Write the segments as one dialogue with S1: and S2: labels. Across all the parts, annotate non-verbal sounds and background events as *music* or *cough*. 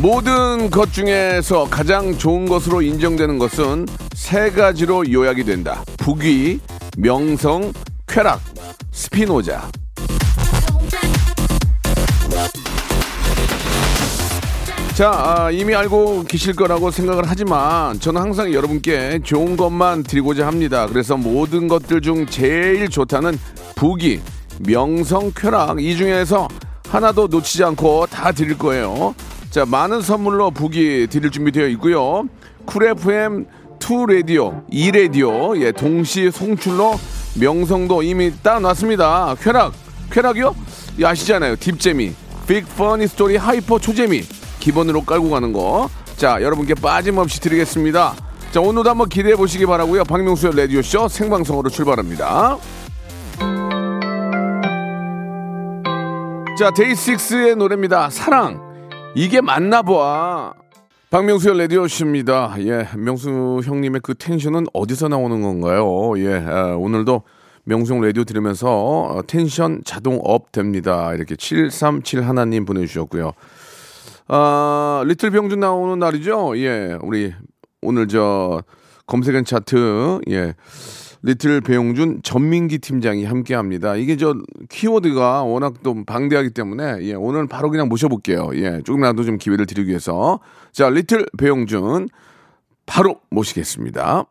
S1: 모든 것 중에서 가장 좋은 것으로 인정되는 것은 세 가지로 요약이 된다. 부귀, 명성, 쾌락, 스피노자. 자, 아, 이미 알고 계실 거라고 생각을 하지만 저는 항상 여러분께 좋은 것만 드리고자 합니다. 그래서 모든 것들 중 제일 좋다는 부귀, 명성, 쾌락 이 중에서 하나도 놓치지 않고 다 드릴 거예요. 자, 많은 선물로 부기 드릴 준비되어 있고요. 쿨 FM 2 라디오, 2 라디오, 예, 동시 송출로 명성도 이미 따놨습니다. 쾌락, 쾌락이요? 예, 아시잖아요. 빅재미, big funny story hyper 초재미 기본으로 깔고 가는 거. 자, 여러분께 빠짐없이 드리겠습니다. 자, 오늘도 한번 기대해 보시기 바라고요. 박명수의 라디오 쇼 생방송으로 출발합니다. 자, 데이식스의 노래입니다. 사랑. 이게 맞나 봐. 박명수의 라디오 쇼입니다. 예, 명수 형님의 그 tension은 어디서 나오는 건가요? 예, 아, 오늘도 명수 형 라디오 들으면서 어, 텐션 자동 up 됩니다. 이렇게 737 하나님 보내주셨고요. 아, little 용준 나오는 날이죠? 예, 우리 오늘 저 검색엔 차트, 예. little 배용준 전민기 팀장이 함께 합니다. 이게 저 키워드가 워낙 또 방대하기 때문에 예, 오늘 바로 그냥 모셔볼게요. 예, 조금이라도 좀 기회를 드리기 위해서. 자, 리틀 배용준 바로 모시겠습니다.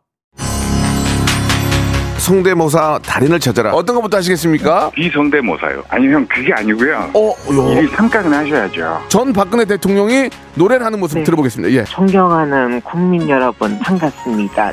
S1: 성대모사 달인을 찾아라. 어떤 것부터 하시겠습니까?
S2: 비성대모사요. 아니 형 그게 아니고요.
S1: 어, 요.
S2: 이 삼각은 하셔야죠.
S1: 전 박근혜 대통령이 노래를 하는 모습
S3: 네.
S1: 들어보겠습니다. 예.
S3: 존경하는 국민 여러분 반갑습니다.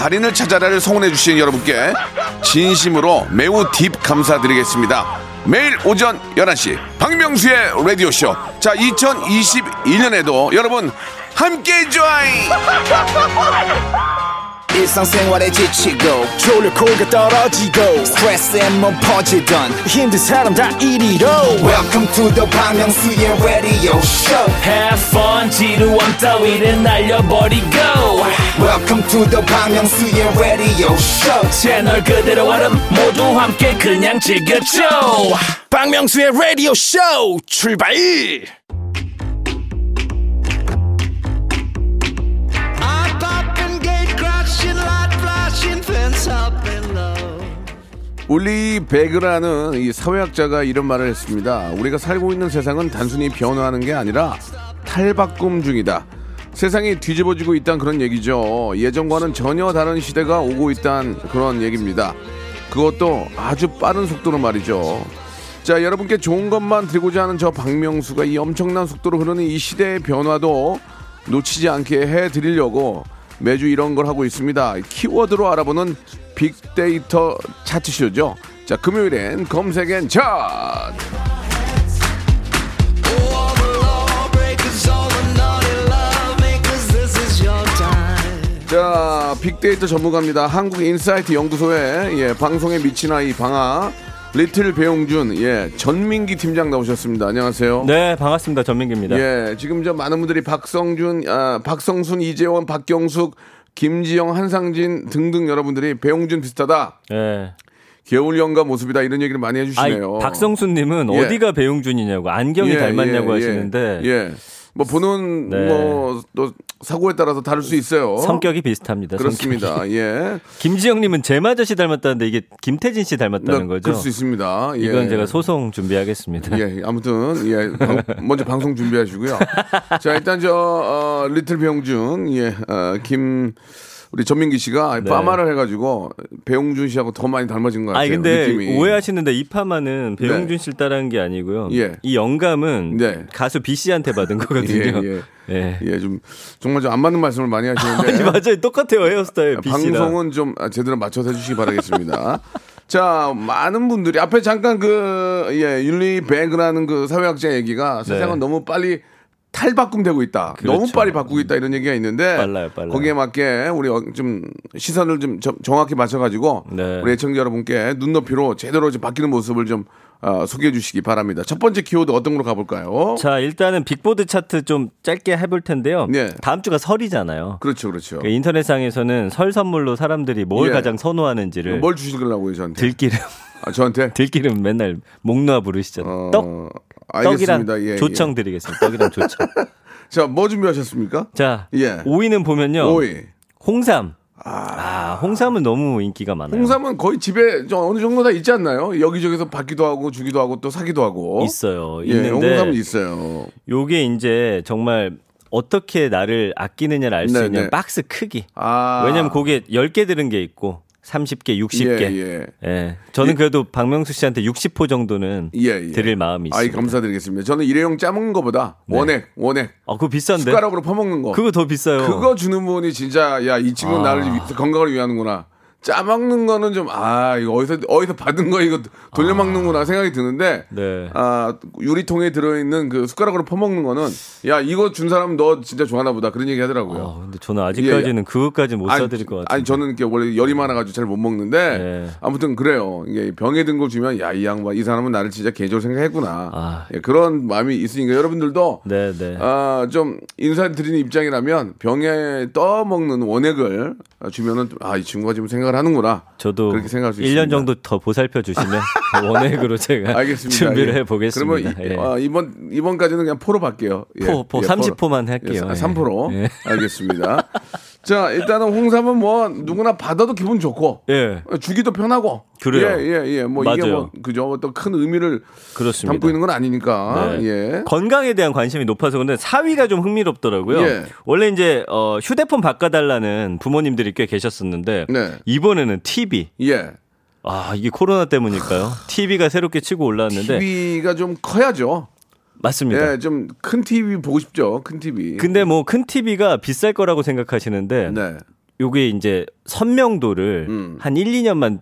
S1: 달인을 찾아라를 성원해 주신 여러분께 진심으로 매우 딥 감사드리겠습니다. 매일 오전 11시 박명수의 라디오쇼. 자, 2021년에도 여러분 함께 join! *laughs*
S4: 일상생활에 지치고, 졸려 코가 떨어지고, 스트레스에 몸 퍼지던, 힘든 사람 다 이리로. welcome to the Bang Myung-soo's radio show
S5: Have fun 지루함 따위를 날려버리고
S4: welcome to the Myung-soo's radio show
S5: 채널 그대로 얼음 모두 함께 그냥 즐겨줘
S4: 박명수의 라디오 쇼 출발
S1: 울리 베그라는 이 사회학자가 이런 말을 했습니다. 우리가 살고 있는 세상은 단순히 변화하는 게 아니라 탈바꿈 중이다. 세상이 뒤집어지고 있다는 그런 얘기죠. 예전과는 전혀 다른 시대가 오고 있다는 그런 얘기입니다. 그것도 아주 빠른 속도로 말이죠. 자, 여러분께 좋은 것만 드리고자 하는 저 박명수가 이 엄청난 속도로 흐르는 이 시대의 변화도 놓치지 않게 해 드리려고 매주 이런 걸 하고 있습니다. 키워드로 알아보는 빅데이터 차트쇼죠. 자, 금요일엔 검색엔 차트! 자, 빅데이터 전문가입니다. 한국 인사이트 연구소의 예, 방송에 미친 아이 방아 little 배용준 예, 전민기 팀장 나오셨습니다. 안녕하세요.
S6: 네, 반갑습니다. 전민기입니다.
S1: 예, 지금 저 많은 분들이 박성준, 아, 박성순, 이재원, 박경숙, 김지영, 한상진 등등 여러분들이 배용준 비슷하다.
S6: 네.
S1: 겨울 연가 모습이다 이런 얘기를 많이 해주시네요.
S6: 박성수님은
S1: 예.
S6: 어디가 배용준이냐고 안경이
S1: 예,
S6: 닮았냐고
S1: 예,
S6: 하시는데
S1: 예. 뭐 보는
S6: 네.
S1: 뭐또 사고에 따라서 다를 수 있어요.
S6: 성격이 비슷합니다.
S1: 그렇습니다.
S6: 성격이.
S1: 예.
S6: 김지영님은 제마저 씨 닮았다는데 이게 김태진 씨 닮았다는
S1: 네,
S6: 거죠?
S1: 그럴 수 있습니다. 예.
S6: 이건 제가 소송 준비하겠습니다.
S1: 예, 아무튼 예, 방- 먼저 방송 준비하시고요. *laughs* 자, 일단 저 어, 리틀 병준 예, 어, 김 우리 전민기 씨가
S6: 네.
S1: 파마를 해가지고 배용준 씨하고 더 많이 닮아진 것 같아요.
S6: 아니 근데
S1: 느낌이.
S6: 오해하시는데 이 파마는 배용준
S1: 네.
S6: 씨를 따라한 게 아니고요.
S1: 예.
S6: 이 영감은
S1: 네.
S6: 가수 B 씨한테 받은 거거든요. *laughs*
S1: 예,
S6: 예.
S1: 예, 좀 정말 좀 안 맞는 말씀을 많이
S6: 아니
S1: 하시는데
S6: 맞아요. 똑같아요 헤어스타일.
S1: 방송은 좀 제대로 맞춰서 해주시기 바라겠습니다. *laughs* 자, 많은 분들이 앞에 잠깐 그 예, 윤리 배그라는 그 사회학자 얘기가 세상은 너무 빨리 탈바꿈되고 있다.
S6: 네. 그렇죠.
S1: 너무 빨리 바꾸고 있다 이런 얘기가 있는데
S6: 빨라요, 빨라요.
S1: 거기에 맞게 우리 어- 좀 시선을 좀 정- 정확히 맞춰가지고
S6: 네.
S1: 우리 애청자 여러분께 눈높이로 제대로 좀 바뀌는 모습을 좀 어, 소개해 주시기 바랍니다. 첫 번째 키워드 어떤 걸로 가볼까요?
S6: 자 일단은 빅보드 차트 좀 짧게 해볼 텐데요.
S1: 네.
S6: 다음 주가 설이잖아요.
S1: 그렇죠, 그렇죠.
S6: 그 인터넷상에서는 설 선물로 사람들이 뭘
S1: 예.
S6: 가장 선호하는지를
S1: 뭘 주시려고요, 저한테?
S6: 들기름
S1: 아, 저한테? *laughs*
S6: 들기름 맨날 목 놓아 부르시죠.
S1: 어,
S6: 떡
S1: 알겠습니다.
S6: 떡이랑
S1: 예, 예.
S6: 조청 드리겠습니다. 떡이랑 조청. *laughs*
S1: 자, 뭐 준비하셨습니까?
S6: 자
S1: 예.
S6: 5위는 보면요.
S1: 오이.
S6: 홍삼. 아, 홍삼은 너무 인기가 많아요.
S1: 홍삼은 거의 집에 좀 어느 정도 다 있지 않나요? 여기저기서 받기도 하고 주기도 하고 또 사기도 하고.
S6: 있어요.
S1: 예,
S6: 있는데
S1: 홍삼은 있어요.
S6: 요게 이제 정말 어떻게 나를 아끼느냐를 알수
S1: 네,
S6: 있는
S1: 네.
S6: 박스 크기.
S1: 아.
S6: 왜냐면 거기에 10개 들은 게 있고 30개, 60개.
S1: 예, 예.
S6: 예. 저는 그래도 박명수 씨한테 60호 정도는
S1: 예, 예.
S6: 드릴 마음이 있습니다.
S1: 아이, 감사드리겠습니다. 저는 일회용 짜먹는 것보다 원액, 원액.
S6: 아, 그거 비싼데.
S1: 숟가락으로 퍼먹는 거.
S6: 그거 더 비싸요.
S1: 그거 주는 분이 진짜, 야, 이 친구는
S6: 아.
S1: 나를 위- 건강을 위하는구나. 짜먹는 거는 좀, 아, 이거 어디서, 어디서 받은 거 이거 돌려먹는구나 생각이 드는데,
S6: 네.
S1: 아, 유리통에 들어있는 그 숟가락으로 퍼먹는 거는, 야, 이거 준 사람 너 진짜 좋아하나 보다. 그런 얘기 하더라고요.
S6: 아, 근데 저는 아직까지는 그것까지 못
S1: 아니,
S6: 사드릴 것 같아요.
S1: 아니 저는 이렇게 원래 열이 많아가지고 잘 못 먹는데
S6: 네.
S1: 아무튼 그래요. 이게 병에 든 걸 주면 야 이 양반 이 사람은 나를 진짜 개조로 생각했구나.
S6: 아.
S1: 예, 그런 마음이 있으니까 여러분들도
S6: 네, 네.
S1: 아, 좀 인사드리는 입장이라면 병에 떠먹는 원액을 주면은 아 이 친구가 지금 생각 을 하는구나.
S6: 저도
S1: 그렇게 생각할 수
S6: 1년
S1: 있습니다.
S6: 정도 더 보살펴 주시면 *laughs* 원액으로 제가
S1: 알겠습니다.
S6: 준비를
S1: 예.
S6: 해 보겠습니다.
S1: 그러면 이, 아, 이번 이번까지는 그냥 포로 받게요. 예.
S6: 포, 포, 30포만 할게요.
S1: 예, 3%.
S6: 예.
S1: 알겠습니다. 자, 일단은 홍삼은 뭐 누구나 받아도 기분 좋고
S6: 예.
S1: 주기도 편하고.
S6: 그래요.
S1: 예, 예, 예. 뭐 이게
S6: 맞아요.
S1: 뭐 그죠? 또큰 의미를
S6: 그렇습니다.
S1: 담고 있는 건 아니니까.
S6: 네.
S1: 예.
S6: 건강에 대한 관심이 높아서 근데 4위가 좀 흥미롭더라고요.
S1: 예.
S6: 원래 이제 어, 휴대폰 바꿔달라는 부모님들이 꽤 계셨었는데
S1: 네.
S6: 이번에는 TV.
S1: 예.
S6: 아 이게 코로나 때문일까요? TV가 새롭게 치고 올라왔는데
S1: TV가 좀 커야죠.
S6: 맞습니다.
S1: 예, 좀 큰 TV 보고 싶죠. 큰 TV.
S6: 근데 뭐 큰 TV가 비쌀 거라고 생각하시는데
S1: 네.
S6: 요게 이제 선명도를
S1: 음.
S6: 한 1, 2년만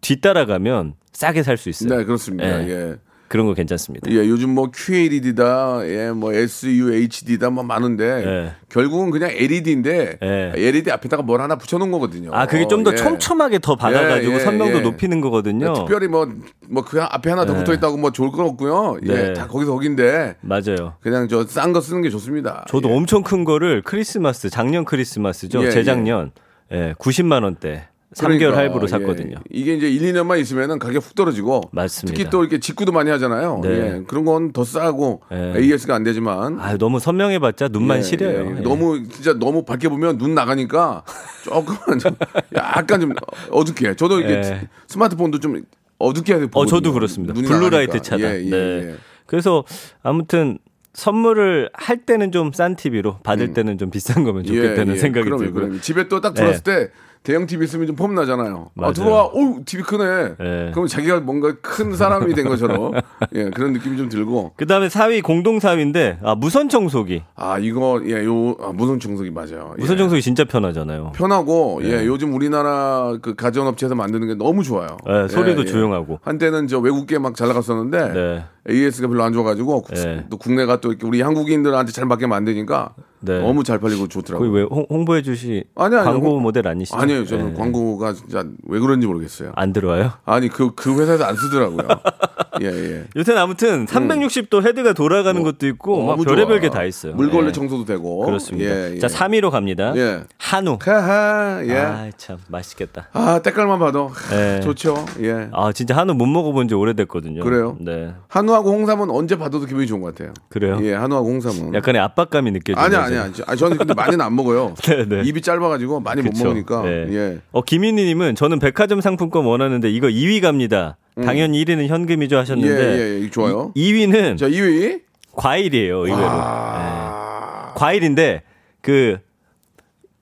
S6: 뒤따라가면 싸게 살 수 있어요.
S1: 네, 그렇습니다.
S6: 예.
S1: 예.
S6: 그런 거 괜찮습니다.
S1: 예, 요즘 뭐 QLED다, 예, 뭐 SUHD다, 뭐 많은데
S6: 예.
S1: 결국은 그냥 LED인데
S6: 예.
S1: LED 앞에다가 뭘 하나 붙여놓은 거거든요.
S6: 아 그게 좀더
S1: 예.
S6: 촘촘하게 더 받아가지고
S1: 예, 예,
S6: 선명도
S1: 예.
S6: 높이는 거거든요.
S1: 특별히 뭐 뭐 그 앞에 하나 더
S6: 네.
S1: 붙어 있다고 뭐 좋을 건 없고요. 예,
S6: 네.
S1: 다 거기서 거긴데
S6: 맞아요.
S1: 그냥 저 싼 거 쓰는 게 좋습니다.
S6: 저도
S1: 예.
S6: 엄청 큰 거를 크리스마스 작년 크리스마스죠.
S1: 예,
S6: 재작년 예, 90만 원대 3개월
S1: 그러니까,
S6: 할부로
S1: 예.
S6: 샀거든요.
S1: 이게 이제 1, 2년만 있으면은 가격 훅 떨어지고
S6: 맞습니다.
S1: 특히 또 이렇게 직구도 많이 하잖아요.
S6: 네.
S1: 예, 그런 건 더 싸고
S6: 예.
S1: AS가 안 되지만
S6: 아 너무 선명해 봤자 눈만
S1: 예,
S6: 시려요.
S1: 예.
S6: 예.
S1: 너무 진짜 너무 밝게 보면 눈 나가니까 조금만 좀 *laughs* 약간 좀 어둡게. 저도 이게
S6: 예.
S1: 스마트폰도 좀 어둡게 해야
S6: 어 저도 그렇습니다.
S1: blue light.
S6: 차단.
S1: 예, 예,
S6: 네.
S1: 예.
S6: 그래서 아무튼 선물을 할 때는 좀 싼 TV로 받을 때는 좀 비싼 거면 좋겠다는
S1: 예, 예.
S6: 생각이
S1: 그럼요,
S6: 들고요.
S1: 그럼요. 집에 또 딱 들어왔을 때 대형 TV 있으면 좀 폼 나잖아요. 아,
S6: 맞아요.
S1: 들어와, 오, TV 크네.
S6: 예.
S1: 그럼 자기가 뭔가 큰 사람이 된 것처럼 *laughs* 예, 그런 느낌이 좀 들고.
S6: 그 다음에 4위 공동 4위인데 아 무선 청소기.
S1: 아, 이거, 예, 요, 아, 무선 청소기 맞아요. 예.
S6: 무선 청소기 진짜 편하잖아요.
S1: 편하고, 예, 요즘 우리나라 그 가전 업체에서 만드는 게 너무 좋아요.
S6: 예, 소리도
S1: 예, 예.
S6: 조용하고.
S1: 한때는 저 외국계 막 잘 나갔었는데
S6: 네.
S1: AS가 별로 안 좋아 가지고 국-
S6: 네.
S1: 또 국내가 또 이렇게 우리 한국인들한테 잘 맞게 만드니까
S6: 네.
S1: 너무 잘 팔리고 좋더라고요.
S6: 거의 왜 홍, 홍보해 주시
S1: 아니, 아니,
S6: 광고
S1: 홍-
S6: 모델 아니시죠?
S1: 아니에요. 저는
S6: 네.
S1: 광고가 진짜 왜 그런지 모르겠어요.
S6: 안 들어와요?
S1: 아니 그 그 회사에서 안 쓰더라고요. *laughs* 예 예.
S6: 요새는 아무튼 360도 헤드가 돌아가는 것도 있고 막
S1: 너무
S6: 별의별. 게 다 있어요.
S1: 물걸레
S6: 예.
S1: 청소도 되고.
S6: 그렇습니다.
S1: 예, 예.
S6: 자, 3위로 갑니다.
S1: 예.
S6: 한우.
S1: 하하, 예.
S6: 아, 참 맛있겠다.
S1: 아, 때깔만 봐도
S6: 예.
S1: 좋죠. 예.
S6: 아, 진짜 한우 못 먹어 본 지 오래됐거든요.
S1: 그래요?
S6: 네.
S1: 한우하고 홍삼은 언제 봐도 기분이 좋은 것 같아요.
S6: 그래요?
S1: 예, 한우하고 홍삼은.
S6: 약간의 압박감이 느껴지죠.
S1: 아니 아니 아니. 아, 저는 근데 많이는 안 먹어요. *laughs*
S6: 네, 네.
S1: 입이 짧아가지고 많이 못
S6: 그쵸.
S1: 먹으니까.
S6: 네.
S1: 예.
S6: 어, 김인희님은 저는 백화점 상품권 원하는데 이거 2위 갑니다. 당연히 1위는 현금이죠
S1: 예,
S6: 하셨는데
S1: 예, 예, 좋아요.
S6: 2 위는
S1: 자, 2위.
S6: 과일이에요, 의외로.
S1: 아,
S6: 과일인데 그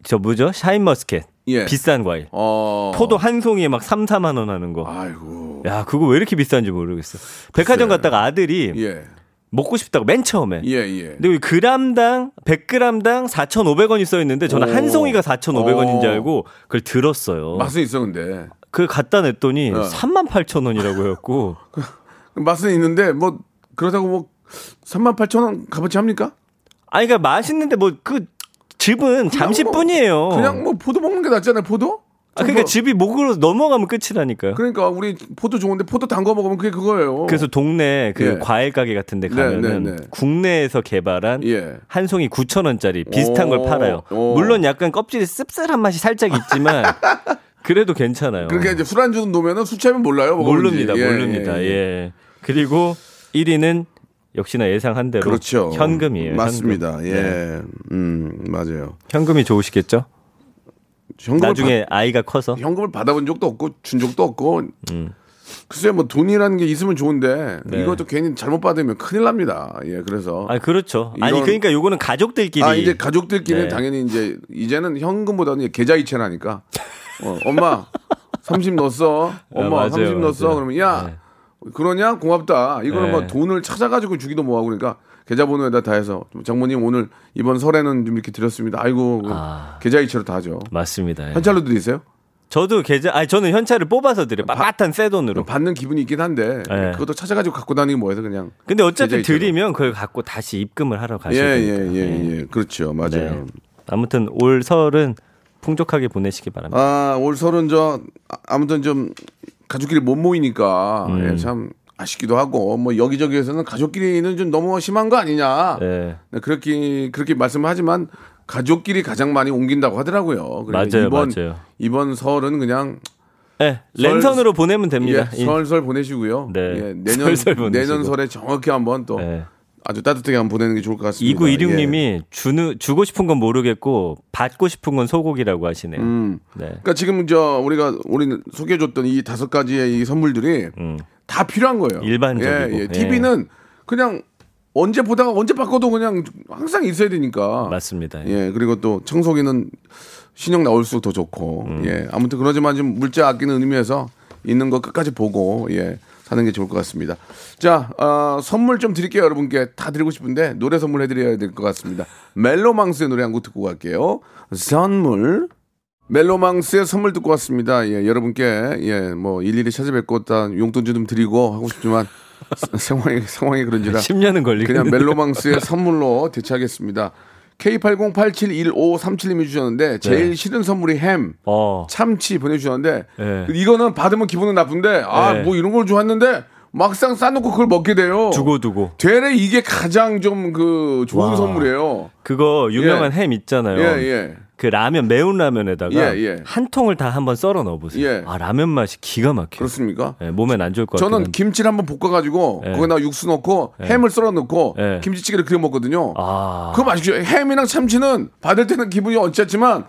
S6: 저 뭐죠? 샤인머스켓.
S1: 예.
S6: 비싼 과일.
S1: 어.
S6: 포도 한 송이에 막 3, 4만 원 하는 거.
S1: 아이고.
S6: 야, 그거 왜 이렇게 비싼지 모르겠어. 백화점. 갔다가 아들이
S1: 예.
S6: 먹고 싶다고 맨 처음에.
S1: 예, 예.
S6: 근데 그람당 100g당 4,500원이 써 있는데 저는
S1: 오.
S6: 한 송이가 4,500원인 줄
S1: 어.
S6: 알고 그걸 들었어요.
S1: 맛은 있어 근데.
S6: 그걸 갖다 냈더니
S1: 어.
S6: 38,000원이라고 해갖고 *laughs*
S1: 맛은 있는데 뭐 그렇다고 뭐 3만 8천 원 값어치 합니까?
S6: 아니 그러니까 맛있는데 뭐 그 즙은 잠시뿐이에요.
S1: 그냥 뭐 포도 먹는 게 낫잖아요. 포도?
S6: 아, 그러니까
S1: 뭐-
S6: 즙이 목으로 넘어가면 끝이라니까요.
S1: 그러니까 우리 포도 좋은데 포도 담궈 먹으면 그게 그거예요.
S6: 그래서 동네 그
S1: 예.
S6: 과일 가게 같은 데
S1: 네,
S6: 가면은
S1: 네, 네.
S6: 국내에서 개발한
S1: 예.
S6: 한 송이 9,000원짜리 비슷한
S1: 오,
S6: 걸 팔아요.
S1: 오.
S6: 물론 약간 껍질이 씁쓸한 맛이 살짝 있지만 *laughs* 그래도 괜찮아요.
S1: 그러니까 이제 술안주 놓으면은 술 취하면 몰라요.
S6: 모릅니다.
S1: 예,
S6: 모릅니다.
S1: 예,
S6: 예,
S1: 예.
S6: 그리고 1위는 역시나 예상한 대로
S1: 그렇죠.
S6: 현금이에요.
S1: 맞습니다.
S6: 현금.
S1: 예.
S6: 네.
S1: 음, 맞아요.
S6: 현금이 좋으시겠죠?
S1: 현금을
S6: 나중에 아이가 커서
S1: 받, 현금을 받아본 적도 없고 준 적도 없고
S6: 음.
S1: 글쎄 뭐 돈이라는 게 있으면 좋은데
S6: 네.
S1: 이것도 괜히 잘못 받으면 큰일 납니다. 예. 그래서
S6: 아 그렇죠. 아니 그러니까 요거는 가족들끼리
S1: 아 이제 가족들끼리는
S6: 네.
S1: 당연히 이제 이제는 현금보다는 이제 계좌 이체라니까. 어, 엄마 30 넣었어. *laughs* 엄마
S6: 아, 맞아요,
S1: 30 넣었어. 그러면 야
S6: 네.
S1: 그러냐 고맙다. 이거는
S6: 네.
S1: 뭐 돈을 찾아가지고 주기도 뭐하고 그러니까 계좌번호에다 다 해서 장모님 오늘 이번 설에는 좀 이렇게 드렸습니다. 아이고
S6: 아.
S1: 계좌 이체로 다 하죠.
S6: 맞습니다. 예.
S1: 현찰로 드리세요?
S6: 저도 계좌 아니 저는 현찰을 뽑아서 드려. 빳빳한 새 돈으로.
S1: 받는 기분이 있긴 한데
S6: 네.
S1: 그것도 찾아가지고 갖고 다니기 뭐해서 그냥
S6: 근데
S1: 계좌이체로.
S6: 드리면 그걸 갖고 다시 입금을 하러 가셔야
S1: 예예예
S6: 되니까.
S1: 예, 예. 그렇죠 맞아요.
S6: 네. 아무튼 올 설은 풍족하게 보내시기 바랍니다.
S1: 아, 올 설은 저 아, 아무튼 좀 가족끼리 못 모이니까
S6: 음.
S1: 예, 참 아쉽기도 하고 뭐 여기저기에서는 가족끼리는 좀 너무 심한 거 아니냐.
S6: 네.
S1: 네, 그렇게 그렇게 말씀을 하지만 가족끼리 가장 많이 옮긴다고 하더라고요.
S6: 맞아요,
S1: 이번
S6: 맞아요.
S1: 이번 설은 그냥
S6: 네,
S1: 설-
S6: 랜선으로 보내면 됩니다.
S1: 예, 설설 보내시고요.
S6: 네.
S1: 예, 내년 *laughs*
S6: 보내시고.
S1: 내년 설에 정확히 한번 또
S6: 네.
S1: 아주 따뜻하게 한번 보내는 게 좋을 것 같습니다. 예.
S6: 2916님이 주는 주고 싶은 건 모르겠고 받고 싶은 건 소고기라고 하시네요.
S1: 음.
S6: 네.
S1: 그러니까 지금 저 우리가 우리 소개해줬던 이 다섯 가지의 이 선물들이
S6: 음.
S1: 다 필요한 거예요.
S6: 일반적이고.
S1: 예, 예. TV는 그냥 언제 보다가 언제 바꿔도 그냥 항상 있어야 되니까.
S6: 맞습니다.
S1: 예, 그리고 또 청소기는 신형 나올수록 더 좋고.
S6: 음.
S1: 예, 아무튼 그러지만 좀 물자 아끼는 의미에서 있는 거 끝까지 보고 예 사는 게 좋을 것 같습니다. 자, 어, 선물 좀 드릴게요, 여러분께 다 드리고 싶은데 노래 선물 해드려야 될 것 같습니다. 멜로망스의 노래 한 곡 듣고 갈게요. 선물. 멜로망스의 선물 듣고 왔습니다. 예, 여러분께 예, 뭐 일일이 찾아뵙고 다 용돈 좀 드리고 하고 싶지만 *laughs* 상황이 상황이 그런지라
S6: 10년은 걸리겠네.
S1: 그냥 멜로망스의 선물로 대체하겠습니다. K80871537님이 주셨는데 제일
S6: 네.
S1: 싫은 선물이 햄,
S6: 어.
S1: 참치 보내주셨는데
S6: 네.
S1: 이거는 받으면 기분은 나쁜데 아
S6: 네.
S1: 뭐 이런 걸 좋았는데 막상 싸놓고 그걸 먹게 돼요.
S6: 두고 두고.
S1: 되레 이게 가장 좀 그 좋은
S6: 와.
S1: 선물이에요.
S6: 그거 유명한 햄 있잖아요.
S1: 예, 예.
S6: 그 라면 매운 라면에다가
S1: 예, 예.
S6: 한 통을 다 한번 썰어 넣어보세요.
S1: 예.
S6: 아 라면 맛이 기가 막혀.
S1: 그렇습니까?
S6: 예, 몸엔 안 좋을 것 같아요.
S1: 저는 김치를 한번 볶아가지고
S6: 예.
S1: 거기다 육수 넣고
S6: 예.
S1: 햄을 썰어 넣고
S6: 예.
S1: 김치찌개를 그려 먹거든요.
S6: 아,
S1: 그거 맛있죠. 햄이랑 참치는 받을 때는 기분이 언짢지만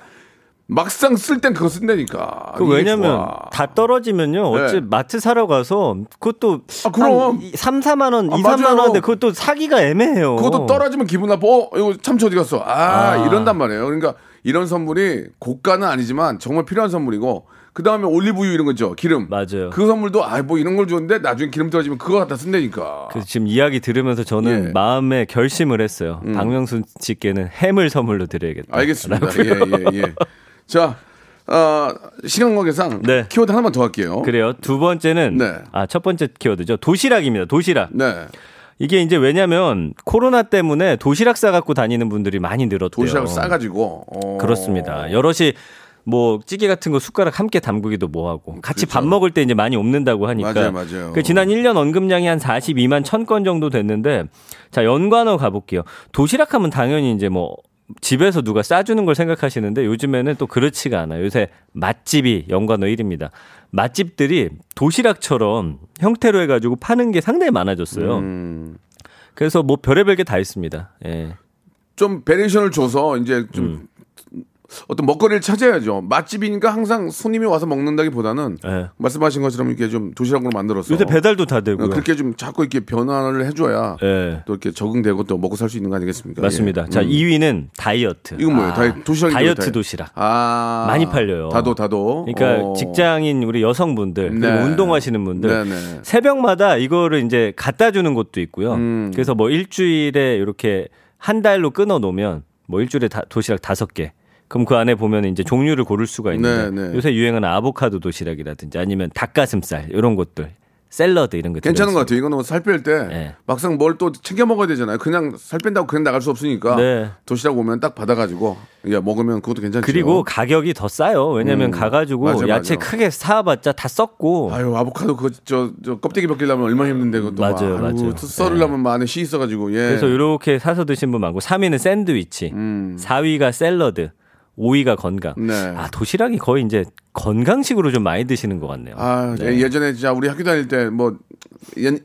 S1: 막상 쓸 땐 그거 쓴다니까.
S6: 그 왜냐면
S1: 좋아.
S6: 다 떨어지면요. 어째
S1: 네.
S6: 마트 사러 가서 그것도
S1: 아, 그럼.
S6: 한 3, 4만 원,
S1: 아,
S6: 2, 3만
S1: 맞아요.
S6: 원인데 그것도 사기가 애매해요.
S1: 그것도 떨어지면 기분 나빠. 어, 이거 참치 어디 갔어? 아,
S6: 아.
S1: 이런단 말이에요. 그러니까 이런 선물이 고가는 아니지만 정말 필요한 선물이고 그 다음에 올리브유 이런 거 있죠. 기름.
S6: 맞아요.
S1: 그 선물도 아 뭐 이런 걸 줬는데 나중에 기름 떨어지면 그거 갖다 쓴다니까.
S6: 그 지금 이야기 들으면서 저는
S1: 예. 음.
S6: 마음에 결심을 했어요. 박명수 씨께는 햄을 선물로 드려야겠다.
S1: 알겠습니다. 예, 예, 예. 자, 어, 시간 관계상
S6: 네.
S1: 키워드 하나만 더 할게요.
S6: 그래요. 두 번째는
S1: 네.
S6: 아첫 번째 키워드죠. 도시락입니다. 도시락.
S1: 네.
S6: 이게 이제 왜냐면 코로나 때문에 도시락 싸 갖고 다니는 분들이 많이 늘었대요.
S1: 도시락을 싸가지고. 어.
S6: 그렇습니다. 여럿이 뭐 찌개 같은 거 숟가락 함께 담그기도 뭐하고 같이
S1: 그렇죠.
S6: 밥 먹을 때 이제 많이 없는다고 하니까
S1: 맞아요, 맞아요.
S6: 그 지난 1년 언급량이 한 42만 1000건 정도 됐는데 자 연관어 가볼게요. 도시락 하면 당연히 이제 뭐 집에서 누가 싸주는 걸 생각하시는데 요즘에는 또 그렇지가 않아요. 요새 맛집이 연관어 1위입니다. 맛집들이 도시락처럼 형태로 해가지고 파는 게 상당히 많아졌어요.
S1: 음.
S6: 그래서 뭐 별의별 게 다 있습니다. 예.
S1: 좀 variation을 줘서 이제 좀
S6: 음.
S1: 어떤 먹거리를 찾아야죠. 맛집이니까 항상 손님이 와서 먹는다기보다는
S6: 예.
S1: 말씀하신 것처럼 이렇게 좀 도시락으로 만들어서
S6: 요새 배달도 다
S1: 어,
S6: 되고요.
S1: 그렇게 좀 자꾸 이렇게 변화를 해줘야
S6: 예.
S1: 또 이렇게 적응되고 또 먹고 살 수 있는 거 아니겠습니까?
S6: 맞습니다.
S1: 예.
S6: 자,
S1: 음.
S6: 2위는 다이어트.
S1: 이건 뭐예요?
S6: 아,
S1: 다이- 도시락이
S6: 다이어트? 도시락.
S1: 아
S6: 많이 팔려요.
S1: 다도 다도.
S6: 그러니까
S1: 어.
S6: 직장인 우리 여성분들 그리고
S1: 네.
S6: 운동하시는 분들
S1: 네네.
S6: 새벽마다 이거를 이제 갖다 주는 곳도 있고요.
S1: 음.
S6: 그래서 뭐 일주일에 이렇게 한 달로 끊어 놓으면 뭐 일주일에 다, 도시락 다섯 개. 그럼 그 안에 보면 이제 종류를 고를 수가 있는데
S1: 네, 네.
S6: 요새 유행하는 아보카도 도시락이라든지 아니면 닭가슴살 이런 것들 샐러드 이런 거
S1: 괜찮은 것. 같아요. 이거는 살뺄 때
S6: 네.
S1: 막상 뭘 또 챙겨 먹어야 되잖아요. 그냥 살 뺀다고 그냥 나갈 수 없으니까
S6: 네.
S1: 도시락 오면 딱 받아가지고 야 먹으면 그것도 괜찮죠.
S6: 그리고 가격이 더 싸요. 왜냐면
S1: 음.
S6: 가가지고
S1: 맞아,
S6: 야채
S1: 맞아.
S6: 크게 사봤자 다 썩고
S1: 아유 아보카도 그저 저 껍데기 벗기려면 얼마나 힘든데 그것도
S6: 맞아요,
S1: 막,
S6: 맞아요.
S1: 또 썰으려면 막 안에 씨 있어가지고 예.
S6: 그래서 이렇게 사서 드신 분 많고 3위는 샌드위치,
S1: 음.
S6: 4위가 샐러드, 5위가 건강.
S1: 네.
S6: 아 도시락이 거의 이제 건강식으로 좀 많이 드시는 것 같네요.
S1: 아
S6: 네.
S1: 예전에 진짜 우리 학교 다닐 때 뭐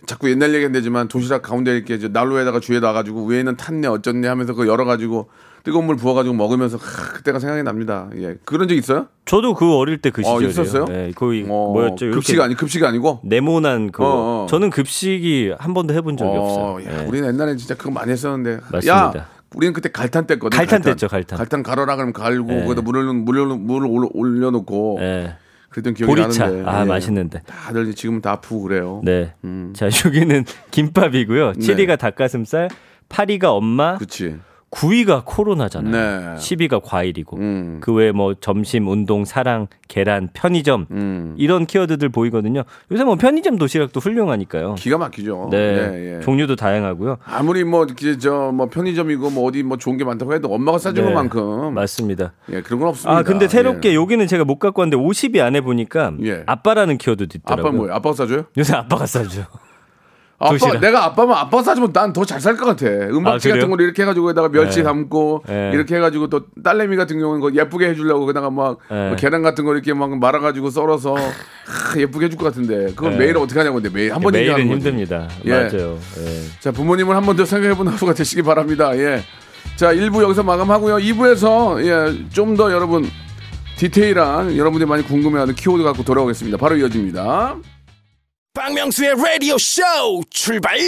S1: 자꾸 옛날 얘기는 되지만 도시락 가운데 이렇게 난로에다가 주에 놔가지고 위에는 탔네 어쩌네 하면서 그 열어가지고 뜨거운 물 부어가지고 먹으면서 하, 그때가 생각이 납니다. 예 그런 적 있어요?
S6: 저도 그 어릴 때그
S1: 어,
S6: 시절이에요.
S1: 있었어요?
S6: 네, 거의
S1: 어,
S6: 뭐였죠?
S1: 급식 아니 급식 아니고.
S6: 네모난 그
S1: 어, 어.
S6: 저는 급식이 한 번도 해본 적이
S1: 어,
S6: 없어요.
S1: 야,
S6: 네.
S1: 우리는 옛날에 진짜 그거 많이 했었는데.
S6: 맞습니다.
S1: 야, 우리는 그때 갈탄 뗐거든.
S6: 갈탄 뗐죠, 갈탄.
S1: 갈탄 갈아라 그러면 갈고
S6: 네.
S1: 거기다 물을 물을 물을 올려- 올려놓고
S6: 네.
S1: 그랬던 기억이
S6: 보리차.
S1: 나는데.
S6: 아
S1: 예.
S6: 맛있는데.
S1: 다들 지금은 다 아프고 그래요.
S6: 네.
S1: 음.
S6: 자 여기는 *laughs* 김밥이고요.
S1: 네.
S6: 7위가 닭가슴살, 8위가 엄마,
S1: 그렇지.
S6: 9위가 코로나잖아요.
S1: 네.
S6: 10위가 과일이고.
S1: 음.
S6: 그 외에 뭐 점심, 운동, 사랑, 계란, 편의점
S1: 음.
S6: 이런 키워드들 보이거든요. 요새 뭐 편의점 도시락도 훌륭하니까요.
S1: 기가 막히죠.
S6: 네,
S1: 예, 예.
S6: 종류도 다양하고요.
S1: 아무리 뭐 저뭐 편의점이고 뭐 어디 뭐 좋은 게 많다고 해도 엄마가 싸준
S6: 네,
S1: 것만큼
S6: 맞습니다.
S1: 예 그런 건 없습니다.
S6: 아 근데 새롭게
S1: 예.
S6: 여기는 제가 못 갖고 왔는데 50위 안에 보니까
S1: 예.
S6: 아빠라는 키워드도 있더라고요.
S1: 아빠 뭐예요? 아빠가 싸줘요?
S6: 요새 아빠가 싸죠.
S1: 아빠
S6: 도시락.
S1: 내가 아빠면 아빠 싸주면 난 더 잘 살 것 같아. 은박지
S6: 아?
S1: 같은 걸 이렇게 해가지고 에다가 멸치
S6: 네.
S1: 담고
S6: 네.
S1: 이렇게 해가지고 또 딸내미 같은 경우는 그 예쁘게 해주려고 그다가 막
S6: 네.
S1: 뭐 계란 같은 거 이렇게 막 말아가지고 썰어서 하, 예쁘게 해줄 것 같은데 그걸
S6: 네.
S1: 매일 어떻게 하냐고 근데 매일 한 번씩
S6: 매일은
S1: 하는 거지.
S6: 힘듭니다.
S1: 예.
S6: 맞아요. 예.
S1: 자 부모님을 한 번 더 생각해보는 하루가 되시기 바랍니다. 예. 자 1부 여기서 마감하고요. 2부에서 예, 좀 더 여러분 디테일한 여러분들이 많이 궁금해하는 키워드 갖고 돌아오겠습니다. 바로 이어집니다.
S4: 박명수의 라디오 쇼 출발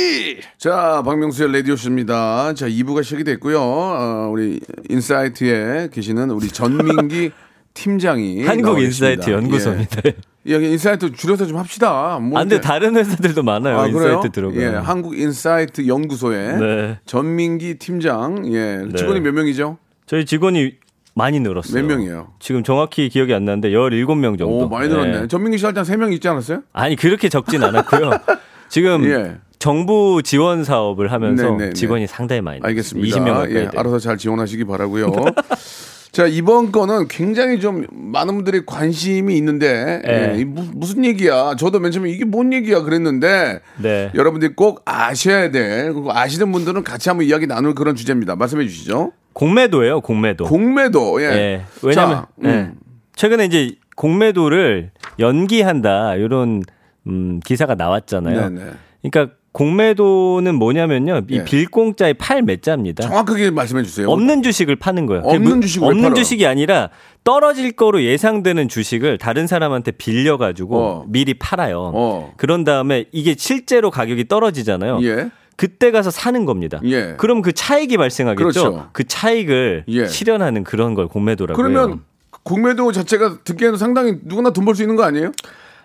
S1: 자, 박명수의 라디오 쇼입니다. 자, 2부가 시작이 됐고요. 어, 우리 인사이트에 계시는 우리 전민기 *laughs* 팀장이
S6: 한국 인사이트
S1: 계십니다.
S6: 연구소입니다.
S1: 예. 여기 인사이트 줄여서 좀 합시다. 뭐
S6: 아, 근데
S1: 이렇게-
S6: 다른 회사들도 많아요.
S1: 아?
S6: 인사이트 들어가.
S1: 예, 한국 인사이트 연구소에
S6: 네.
S1: 전민기 팀장, 예,
S6: 네.
S1: 직원이 몇 명이죠?
S6: 저희 직원이 많이 늘었어요.
S1: 몇 명이에요?
S6: 지금 정확히 기억이 안 나는데 17명 정도.
S1: 오, 많이 늘었네.
S6: 예.
S1: 전민기 씨 할때한 3명 있지 않았어요?
S6: 아니, 그렇게 적진 않았고요. *laughs* 지금
S1: 예.
S6: 정부 지원 사업을 하면서
S1: 네, 네, 네.
S6: 직원이 상당히 많이.
S1: 알겠습니다.
S6: 20명 가까이
S1: 예. 알아서 잘 지원하시기 바라고요. *laughs* 자 이번 거는 굉장히 좀 많은 분들이 관심이 있는데
S6: 예.
S1: 예, 무, 무슨 얘기야? 저도 맨 처음에 이게 뭔 얘기야 그랬는데
S6: 네.
S1: 여러분들이 꼭 아셔야 될 그리고 아시는 분들은 같이 한번 이야기 나눌 그런 주제입니다. 말씀해 주시죠.
S6: 공매도예요, 공매도.
S1: 공매도 예.
S6: 예. 왜냐면
S1: 자,
S6: 예.
S1: 음.
S6: 최근에 이제 공매도를 연기한다 이런 음, 기사가 나왔잖아요.
S1: 네네.
S6: 그러니까 공매도는 뭐냐면요, 이
S1: 예.
S6: 빌공짜의 팔 매자입니다.
S1: 정확하게 말씀해 주세요.
S6: 없는 주식을 파는 거예요.
S1: 없는 왜
S6: 없는? 주식이 아니라 떨어질 거로 예상되는 주식을 다른 사람한테 빌려 가지고
S1: 어.
S6: 미리 팔아요.
S1: 어.
S6: 그런 다음에 이게 실제로 가격이 떨어지잖아요.
S1: 예.
S6: 그때 가서 사는 겁니다.
S1: 예.
S6: 그럼 그 차익이 발생하겠죠.
S1: 그렇죠.
S6: 그 차익을
S1: 예.
S6: 실현하는 그런 걸 공매도라고
S1: 그러면
S6: 해요.
S1: 공매도 자체가 듣기에는 상당히 누구나 돈 벌 수 있는 거 아니에요?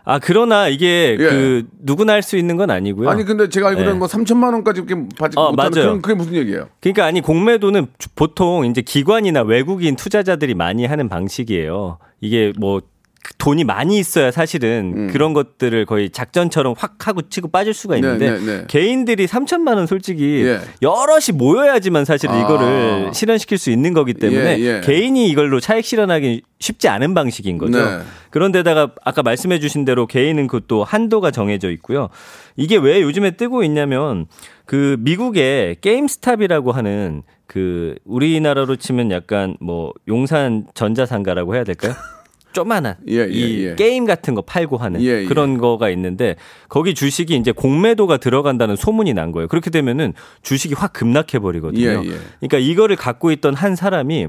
S6: 아 그러나 이게
S1: 예.
S6: 그 누구나 할 수 있는 건 아니고요.
S1: 아니 근데 제가 알기로는
S6: 네.
S1: 뭐 3천만 원까지 이렇게 받지
S6: 어,
S1: 못하는. 그런 그게 무슨 얘기예요?
S6: 그러니까 아니 공매도는 주- 보통 이제 기관이나 외국인 투자자들이 많이 하는 방식이에요. 이게 뭐 돈이 많이 있어야 사실은
S1: 음.
S6: 그런 것들을 거의 작전처럼 확 하고 치고 빠질 수가 있는데
S1: 네, 네, 네.
S6: 개인들이 3천만 원 솔직히
S1: 예.
S6: 여럿이 모여야지만 사실
S1: 아.
S6: 이거를 실현시킬 수 있는 거기 때문에
S1: 예, 예.
S6: 개인이 이걸로 차익 실현하기 쉽지 않은 방식인 거죠.
S1: 네.
S6: 그런데다가 아까 말씀해 주신 대로 개인은 그것도 한도가 정해져 있고요. 이게 왜 요즘에 뜨고 있냐면 그 미국의 게임스탑이라고 하는 그 우리나라로 치면 약간 뭐 용산 전자상가라고 해야 될까요? *laughs* 쪼만한
S1: 예, 예,
S6: 이
S1: 예.
S6: 게임 같은 거 팔고 하는
S1: 예, 예.
S6: 그런 거가 있는데 거기 주식이 이제 공매도가 들어간다는 소문이 난 거예요. 그렇게 되면은 주식이 확 급락해 버리거든요.
S1: 예, 예.
S6: 그러니까 이거를 갖고 있던 한 사람이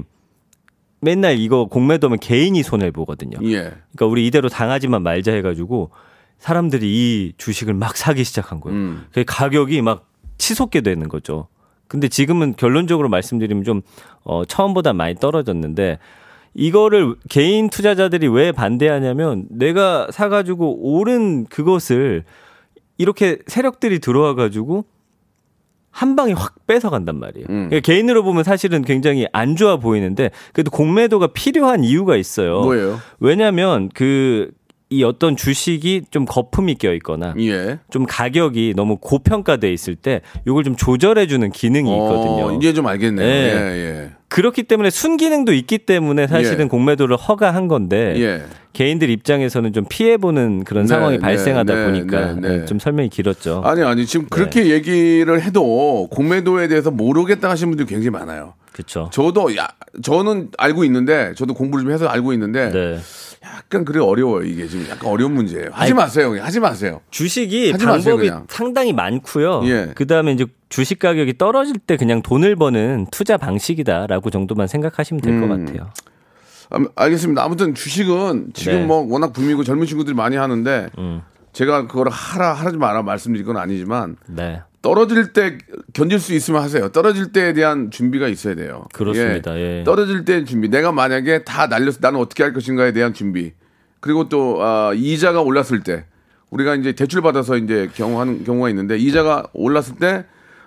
S6: 맨날 이거 공매도면 개인이 손해를 보거든요.
S1: 예.
S6: 그러니까 우리 이대로 당하지만 말자 해가지고 사람들이 이 주식을 막 사기 시작한 거예요.
S1: 음.
S6: 그 가격이 막 치솟게 되는 거죠. 근데 지금은 결론적으로 말씀드리면 좀 어, 처음보다 많이 떨어졌는데 이거를 개인 투자자들이 왜 반대하냐면 내가 사가지고 오른 그것을 이렇게 세력들이 들어와 가지고 한 방에 확 뺏어간단 말이에요.
S1: 음.
S6: 그러니까 개인으로 보면 사실은 굉장히 안 좋아 보이는데 그래도 공매도가 필요한 이유가 있어요.
S1: 뭐예요?
S6: 왜냐하면 그 이 어떤 주식이 좀 거품이 껴 있거나
S1: 예.
S6: 좀 가격이 너무 고평가돼 있을 때 이걸 좀 조절해 주는 기능이 있거든요.
S1: 어, 이제 좀 알겠네요.
S6: 네.
S1: 예, 예.
S6: 그렇기 때문에 순기능도 있기 때문에 사실은
S1: 예.
S6: 공매도를 허가한 건데
S1: 예.
S6: 개인들 입장에서는 좀 피해 보는 그런
S1: 네,
S6: 상황이
S1: 네,
S6: 발생하다
S1: 네,
S6: 보니까
S1: 네, 네.
S6: 좀 설명이 길었죠.
S1: 아니 아니 지금 그렇게 얘기를 해도 공매도에 대해서 모르겠다 하시는 분들이 굉장히 많아요.
S6: 그렇죠.
S1: 저도 야 저는 알고 있는데 저도 공부를 좀 해서 알고 있는데
S6: 네.
S1: 약간 그래 어려워요 이게 지금 약간 어려운 문제예요. 하지
S6: 아니,
S1: 마세요, 그냥. 하지 마세요.
S6: 주식이
S1: 하지 마세요,
S6: 방법이
S1: 그냥.
S6: 상당히 많고요.
S1: 예.
S6: 그다음에 이제 주식 가격이 떨어질 때 그냥 돈을 버는 투자 방식이다라고 정도만 생각하시면 될것
S1: 음.
S6: 같아요.
S1: 아, 알겠습니다. 아무튼 주식은 지금
S6: 네.
S1: 뭐 워낙 붐이고 젊은 친구들이 많이 하는데
S6: 음.
S1: 제가 그걸 하라 하지 마라 말씀드릴 건 아니지만
S6: 네.
S1: 떨어질 때 견딜 수 있으면 하세요. 떨어질 때에 대한 준비가 있어야 돼요.
S6: 그렇습니다. 예.
S1: 떨어질 때 준비. 내가 만약에 다 날려서 나는 어떻게 할 것인가에 대한 준비. 그리고 또 아, 이자가 올랐을 때 우리가 이제 대출 받아서 이제 경우하는 경우가 있는데 이자가 올랐을 때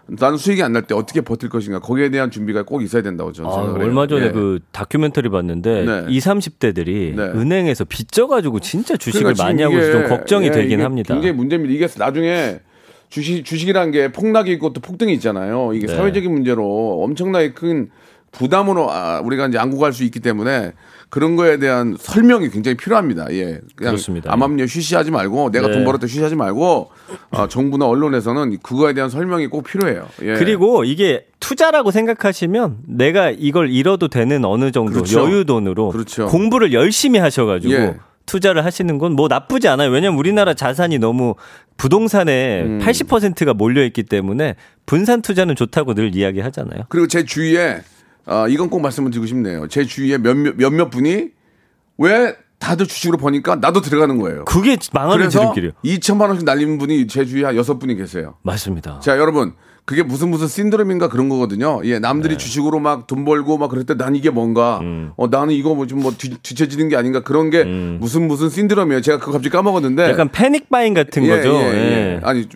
S1: 나는 수익이 안 날 때 어떻게 버틸 것인가 거기에 대한 준비가 꼭 있어야 된다고 저는
S6: 아,
S1: 생각을 해요.
S6: 얼마 전에
S1: 예.
S6: 그 다큐멘터리 봤는데
S1: 네.
S6: 20, 30대들이
S1: 네.
S6: 은행에서 빚져가지고 진짜 주식을
S1: 그러니까
S6: 많이 하고 있어서 좀 걱정이
S1: 예,
S6: 되긴 합니다.
S1: 굉장히 문제입니다. 이게 나중에 주식 주식이라는 게 폭락이 있고 또 폭등이 있잖아요. 이게
S6: 네.
S1: 사회적인 문제로 엄청나게 큰 부담으로 아, 우리가 이제 안고 갈 수 있기 때문에 그런 거에 대한 설명이 굉장히 필요합니다. 예. 그냥
S6: 그렇습니다.
S1: 암암리에 쉬쉬하지 말고 내가
S6: 네.
S1: 돈 벌었다 쉬쉬하지 말고 어, 정부나 언론에서는 그거에 대한 설명이 꼭 필요해요. 예.
S6: 그리고 이게 투자라고 생각하시면 내가 이걸 잃어도 되는 어느 정도
S1: 그렇죠.
S6: 여유 돈으로
S1: 그렇죠.
S6: 공부를 열심히 하셔가지고
S1: 예.
S6: 투자를 하시는 건 뭐 나쁘지 않아요. 왜냐면 우리나라 자산이 너무 부동산에
S1: 음.
S6: 80%가 몰려 있기 때문에 분산 투자는 좋다고 늘 이야기하잖아요.
S1: 그리고 제 주위에 아, 이건 꼭 말씀을 드리고 싶네요. 제 주위에 몇몇 몇몇 분이 왜 다들 주식으로 보니까 나도 들어가는 거예요.
S6: 그게 망하는 지름길이에요.
S1: 2천만 원씩 날리는 분이 제 주위에 한 여섯 분이 계세요.
S6: 맞습니다.
S1: 자, 여러분. 그게 무슨 무슨 신드롬인가 그런 거거든요. 예, 남들이
S6: 네.
S1: 주식으로 막 돈 벌고 막 그럴 때 난 이게 뭔가,
S6: 음.
S1: 어, 나는 이거 뭐좀뭐 뒤처지는 게 아닌가 그런 게 무슨 무슨 신드롬이에요. 제가 그거 갑자기 까먹었는데.
S6: 약간 패닉 바잉 같은
S1: 예,
S6: 거죠.
S1: 예, 예.
S6: 예.
S1: 아니,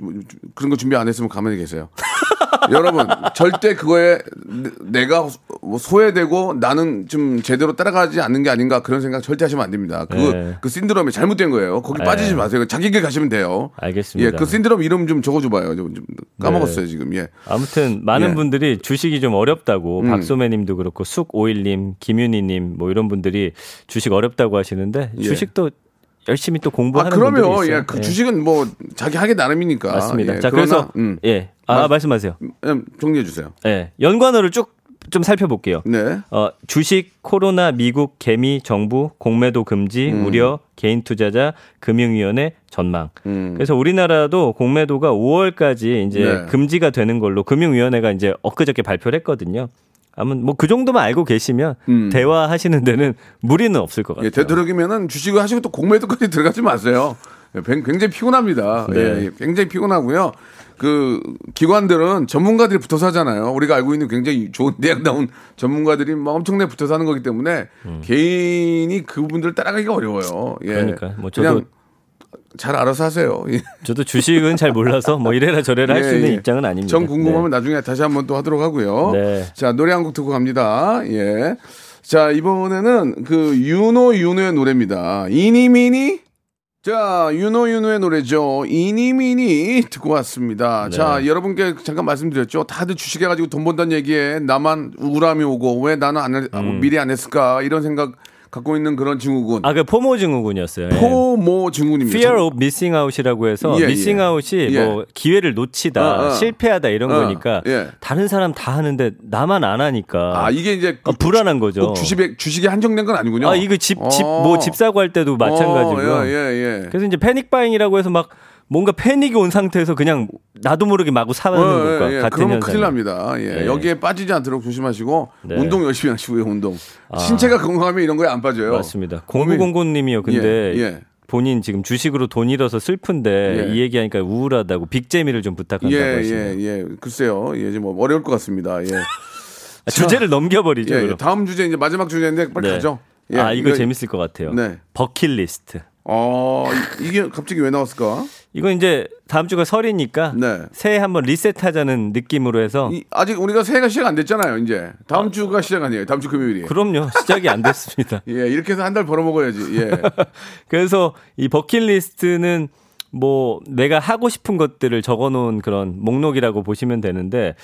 S1: 그런 거 준비 안 했으면 가만히 계세요. *laughs* 여러분, 절대 그거에 내- 내가 뭐 소외되고 나는 좀 제대로 따라가지 않는 게 아닌가 그런 생각 절대 하시면 안 됩니다. 그,
S6: 예.
S1: 그 신드롬이 잘못된 거예요. 거기 빠지지
S6: 예.
S1: 마세요. 자기 길 가시면 돼요.
S6: 알겠습니다.
S1: 예, 그 신드롬 이름 좀 적어줘봐요. 좀, 좀 까먹었어요, 지금. 예.
S6: 아무튼 많은
S1: 예.
S6: 분들이 주식이 좀 어렵다고
S1: 음.
S6: 박소매님도 그렇고 숙오일님, 김윤희님 뭐 이런 분들이 주식 어렵다고 하시는데
S1: 예.
S6: 주식도 열심히 또
S1: 아,
S6: 공부하는 분들이
S1: 그러면,
S6: 있어요.
S1: 예, 그
S6: 예.
S1: 주식은 뭐 자기 하기 나름이니까.
S6: 맞습니다.
S1: 예,
S6: 자
S1: 그러나,
S6: 그래서
S1: 음,
S6: 예, 아
S1: 말-
S6: 말씀하세요.
S1: 음, 정리해 주세요.
S6: 예, 연관어를 쭉 좀 살펴볼게요.
S1: 네.
S6: 어, 주식, 코로나, 미국, 개미, 정부, 공매도 금지,
S1: 음.
S6: 우려, 개인 투자자, 금융위원회, 전망.
S1: 음.
S6: 그래서 우리나라도 공매도가 5월까지 이제
S1: 네.
S6: 금지가 되는 걸로 금융위원회가 이제 엊그저께 발표를 했거든요. 아무튼 뭐그 정도만 알고 계시면
S1: 음.
S6: 대화하시는 데는 무리는 없을 것 같아요.
S1: 예, 되도록이면은 주식을 하시고 또 공매도까지 *laughs* 들어가지 마세요. 예, 굉- 굉장히 피곤합니다.
S6: 네.
S1: 예, 예, 굉장히 피곤하고요. 그 기관들은 전문가들이 붙어서 하잖아요. 우리가 알고 있는 굉장히 좋은 대학 나온 전문가들이 막 엄청나게 붙어서 하는 거기 때문에 개인이 그분들 따라가기가 어려워요. 예.
S6: 음. 그러니까요. 뭐 저도-
S1: 잘 알아서 하세요. 예.
S6: 저도 주식은 잘 몰라서 뭐 이래라 저래라 할수
S1: 예,
S6: 있는
S1: 예.
S6: 입장은 아닙니다.
S1: 전 궁금하면 나중에 다시 한번 또 하도록 하고요.
S6: 네.
S1: 자, 노래 한 곡 듣고 갑니다. 예. 자, 이번에는 그 윤호 윤호의 노래입니다. 이니미니? 자, 윤호 윤호의 노래죠. 이니미니 듣고 왔습니다.
S6: 네.
S1: 자, 여러분께 잠깐 말씀드렸죠. 다들 주식해 가지고 돈 번다는 얘기에 나만 우울함이 오고 왜 나는 안 했-
S6: 음.
S1: 미리 안 했을까? 이런 생각 갖고 있는 그런 증후군.
S6: 아, 그 포모 증후군이었어요. 예.
S1: 포모 증후군입니다.
S6: Fear of missing out이라고 해서
S1: 예,
S6: missing
S1: 예.
S6: out이
S1: 예.
S6: 뭐 기회를 놓치다,
S1: 어, 어.
S6: 실패하다 이런
S1: 어,
S6: 거니까
S1: 예.
S6: 다른 사람 다 하는데 나만 안 하니까
S1: 아, 이게 이제
S6: 아, 불안한 거죠.
S1: 꼭 주식에 주식에 한정된 건 아니군요.
S6: 아, 이거 집, 집,
S1: 어.
S6: 뭐집 사고 할 때도 마찬가지고요.
S1: 어, 예, 예, 예.
S6: 그래서 이제 패닉 바잉이라고 해서 막 뭔가 패닉이 온 상태에서 그냥 나도 모르게 마구 사는
S1: 어,
S6: 것과
S1: 예, 예.
S6: 같은
S1: 그러면
S6: 현상.
S1: 큰일 납니다. 예.
S6: 예.
S1: 여기에 빠지지 않도록 조심하시고
S6: 네.
S1: 운동 열심히 하시고요. 운동.
S6: 아.
S1: 신체가 건강하면 이런 거에 안 빠져요.
S6: 맞습니다. 0909님이요. 근데
S1: 예, 예.
S6: 본인 지금 주식으로 돈 잃어서 슬픈데
S1: 예.
S6: 이 얘기하니까 우울하다고 빅재미를 좀 부탁한다고
S1: 예,
S6: 하시네요.
S1: 예, 예. 글쎄요. 예, 좀 어려울 것 같습니다. 예. *laughs*
S6: 아, 주제를 넘겨버리죠.
S1: 예, 예. 다음 주제 이제 마지막 주제인데 빨리
S6: 네.
S1: 가죠. 예,
S6: 아 이거 재밌을 것 같아요.
S1: 네.
S6: 버킷리스트.
S1: 어, 이- 이게 갑자기 왜 나왔을까?
S6: 이거 이제 다음 주가 설이니까
S1: 네.
S6: 새해 한번 리셋하자는 느낌으로 해서
S1: 이- 아직 우리가 새해가 시작 안 됐잖아요, 이제. 다음 주가 시작 아니에요. 다음 주 금요일이.
S6: 그럼요 시작이 안 됐습니다. *laughs*
S1: 예, 이렇게 해서 한 달 벌어먹어야지. 예. *laughs*
S6: 그래서 이 버킷리스트는 뭐 내가 하고 싶은 것들을 적어놓은 그런 목록이라고 보시면 되는데